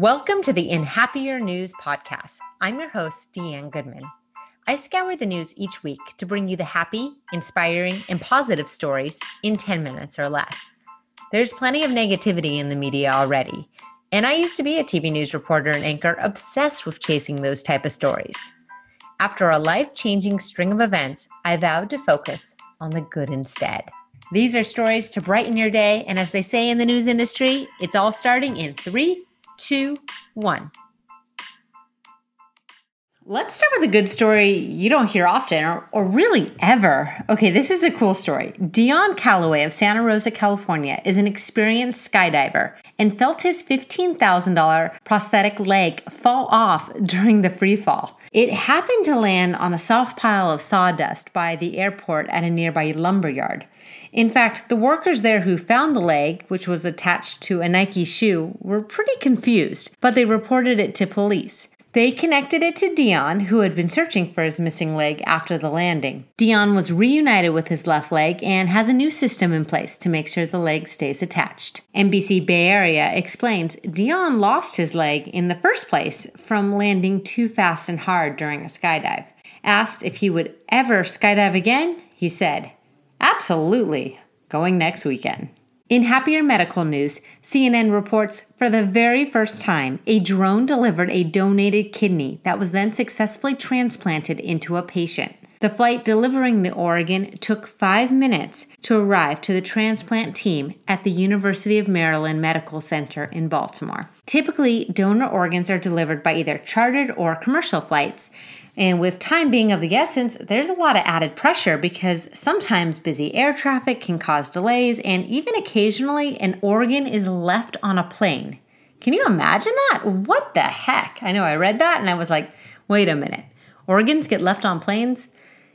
Welcome to the In Happier News podcast. I'm your host, Deanne Goodman. I scour the news each week to bring you the happy, inspiring, and positive stories in 10 minutes or less. There's plenty of negativity in the media already, and I used to be a TV news reporter and anchor obsessed with chasing those type of stories. After a life-changing string of events, I vowed to focus on the good instead. These are stories to brighten your day, and as they say in the news industry, it's all starting in three, two, one. Let's start with a good story you don't hear often or, or really ever. Okay, this is a cool story. Dion Calloway of Santa Rosa, California is an experienced skydiver and felt his $15,000 prosthetic leg fall off during the free fall. It happened to land on a soft pile of sawdust by the airport at a nearby lumber yard. In fact, the workers there who found the leg, which was attached to a Nike shoe, were pretty confused, but they reported it to police. They connected it to Dion, who had been searching for his missing leg after the landing. Dion was reunited with his left leg and has a new system in place to make sure the leg stays attached. NBC Bay Area explains Dion lost his leg in the first place from landing too fast and hard during a skydive. Asked if he would ever skydive again, he said, Absolutely. Going next weekend. In happier medical news, CNN reports for the very first time, a drone delivered a donated kidney that was then successfully transplanted into a patient. The flight delivering the organ took five minutes to arrive to the transplant team at the University of Maryland Medical Center in Baltimore. Typically, donor organs are delivered by either chartered or commercial flights, and with time being of the essence, there's a lot of added pressure because sometimes busy air traffic can cause delays, and even occasionally an organ is left on a plane. Can you imagine that? What the heck? I know I read that and I was like, wait a minute. Organs get left on planes?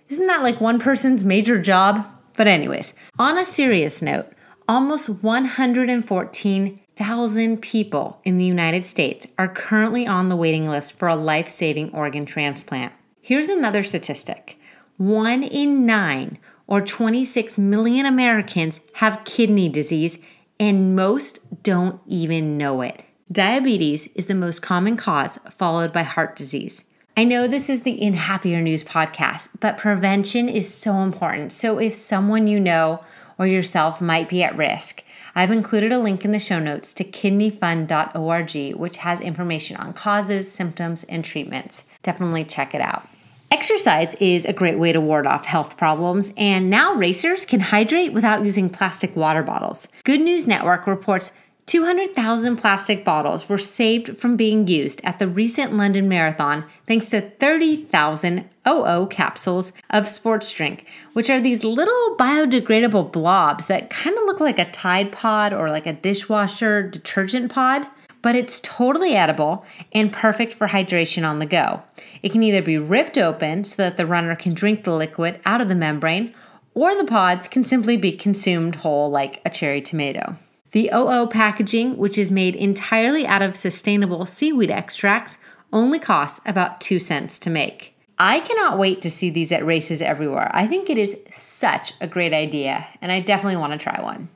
Isn't that like one person's major job? But, anyways, on a serious note, almost 114,000 people in the United States are currently on the waiting list for a life saving organ transplant. Here's another statistic one in nine, or 26 million Americans, have kidney disease, and most don't even know it. Diabetes is the most common cause, followed by heart disease. I know this is the In Happier News podcast, but prevention is so important. So if someone you know or yourself might be at risk, I've included a link in the show notes to kidneyfund.org, which has information on causes, symptoms, and treatments. Definitely check it out. Exercise is a great way to ward off health problems, and now racers can hydrate without using plastic water bottles. Good News Network reports 200,000 plastic bottles were saved from being used at the recent London Marathon thanks to 30,000 Ooho capsules of sports drink, which are these little biodegradable blobs that kind of look like a Tide pod or like a dishwasher detergent pod, but it's totally edible and perfect for hydration on the go. It can either be ripped open so that the runner can drink the liquid out of the membrane, or the pods can simply be consumed whole like a cherry tomato. The Ooho packaging, which is made entirely out of sustainable seaweed extracts, only costs about 2 cents to make. I cannot wait to see these at races everywhere. I think it is such a great idea, and I definitely want to try one.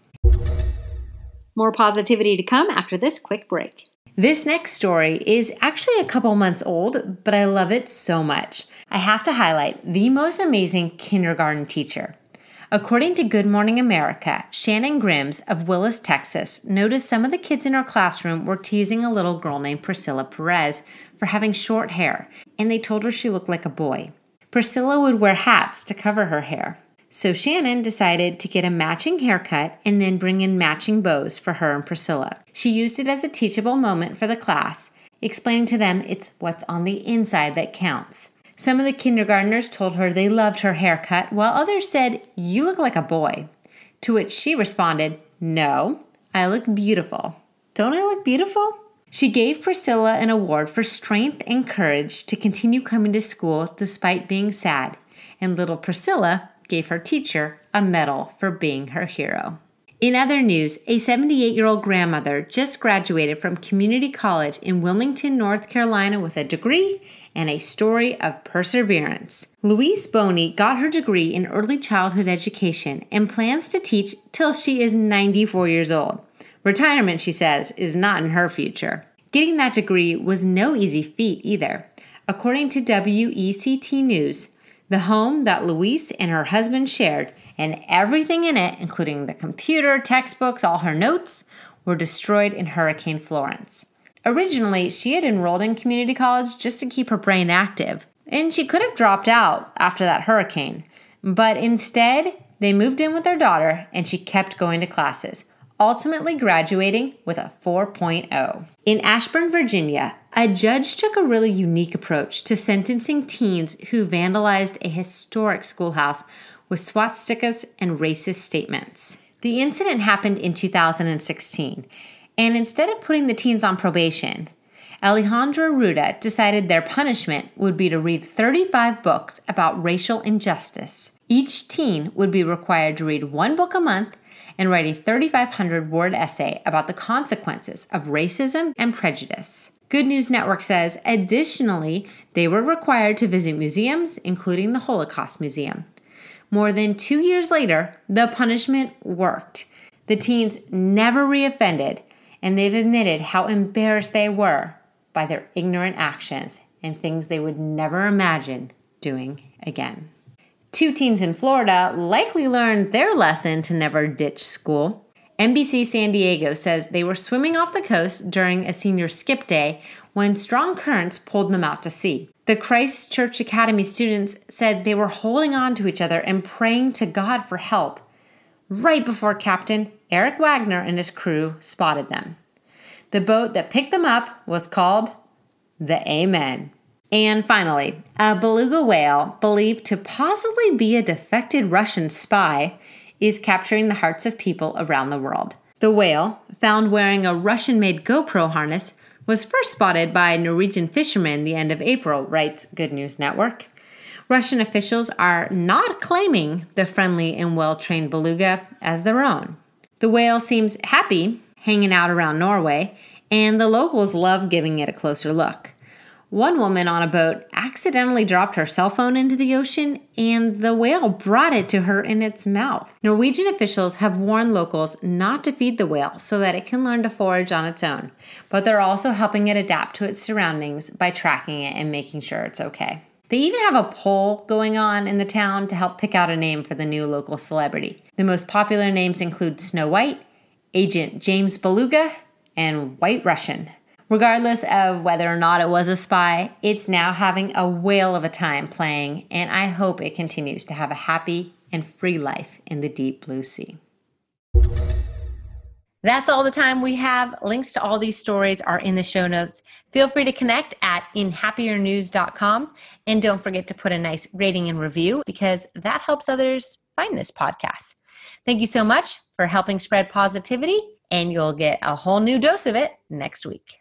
More positivity to come after this quick break. This next story is actually a couple months old, but I love it so much. I have to highlight the most amazing kindergarten teacher. According to Good Morning America, Shannon Grims of Willis, Texas, noticed some of the kids in her classroom were teasing a little girl named Priscilla Perez for having short hair, and they told her she looked like a boy. Priscilla would wear hats to cover her hair. So Shannon decided to get a matching haircut and then bring in matching bows for her and Priscilla. She used it as a teachable moment for the class, explaining to them it's what's on the inside that counts. Some of the kindergartners told her they loved her haircut, while others said, You look like a boy. To which she responded, No, I look beautiful. Don't I look beautiful? She gave Priscilla an award for strength and courage to continue coming to school despite being sad, and little Priscilla gave her teacher a medal for being her hero. In other news, a 78 year old grandmother just graduated from community college in Wilmington, North Carolina with a degree and a story of perseverance. Louise Boney got her degree in early childhood education and plans to teach till she is 94 years old. Retirement, she says, is not in her future. Getting that degree was no easy feat either. According to WECT News, the home that Louise and her husband shared and everything in it, including the computer, textbooks, all her notes, were destroyed in Hurricane Florence. Originally, she had enrolled in community college just to keep her brain active, and she could have dropped out after that hurricane. But instead, they moved in with their daughter and she kept going to classes, ultimately graduating with a 4.0. In Ashburn, Virginia, a judge took a really unique approach to sentencing teens who vandalized a historic schoolhouse with swastikas and racist statements. The incident happened in 2016, and instead of putting the teens on probation, Alejandra Rueda decided their punishment would be to read 35 books about racial injustice. Each teen would be required to read one book a month and write a 3,500 word essay about the consequences of racism and prejudice. Good News Network says, additionally, they were required to visit museums, including the Holocaust Museum. More than two years later, the punishment worked. The teens never reoffended, and they've admitted how embarrassed they were by their ignorant actions and things they would never imagine doing again. Two teens in Florida likely learned their lesson to never ditch school. NBC San Diego says they were swimming off the coast during a senior skip day when strong currents pulled them out to sea. The Christ Church Academy students said they were holding on to each other and praying to God for help right before Captain Eric Wagner and his crew spotted them. The boat that picked them up was called the Amen. And finally, a beluga whale believed to possibly be a defected Russian spy is capturing the hearts of people around the world. The whale, found wearing a Russian made GoPro harness, was first spotted by Norwegian fishermen the end of April, writes Good News Network. Russian officials are not claiming the friendly and well trained beluga as their own. The whale seems happy hanging out around Norway, and the locals love giving it a closer look. One woman on a boat accidentally dropped her cell phone into the ocean and the whale brought it to her in its mouth. Norwegian officials have warned locals not to feed the whale so that it can learn to forage on its own, but they're also helping it adapt to its surroundings by tracking it and making sure it's okay. They even have a poll going on in the town to help pick out a name for the new local celebrity. The most popular names include Snow White, Agent James Beluga, and White Russian. Regardless of whether or not it was a spy, it's now having a whale of a time playing, and I hope it continues to have a happy and free life in the deep blue sea. That's all the time we have. Links to all these stories are in the show notes. Feel free to connect at inhappiernews.com and don't forget to put a nice rating and review because that helps others find this podcast. Thank you so much for helping spread positivity, and you'll get a whole new dose of it next week.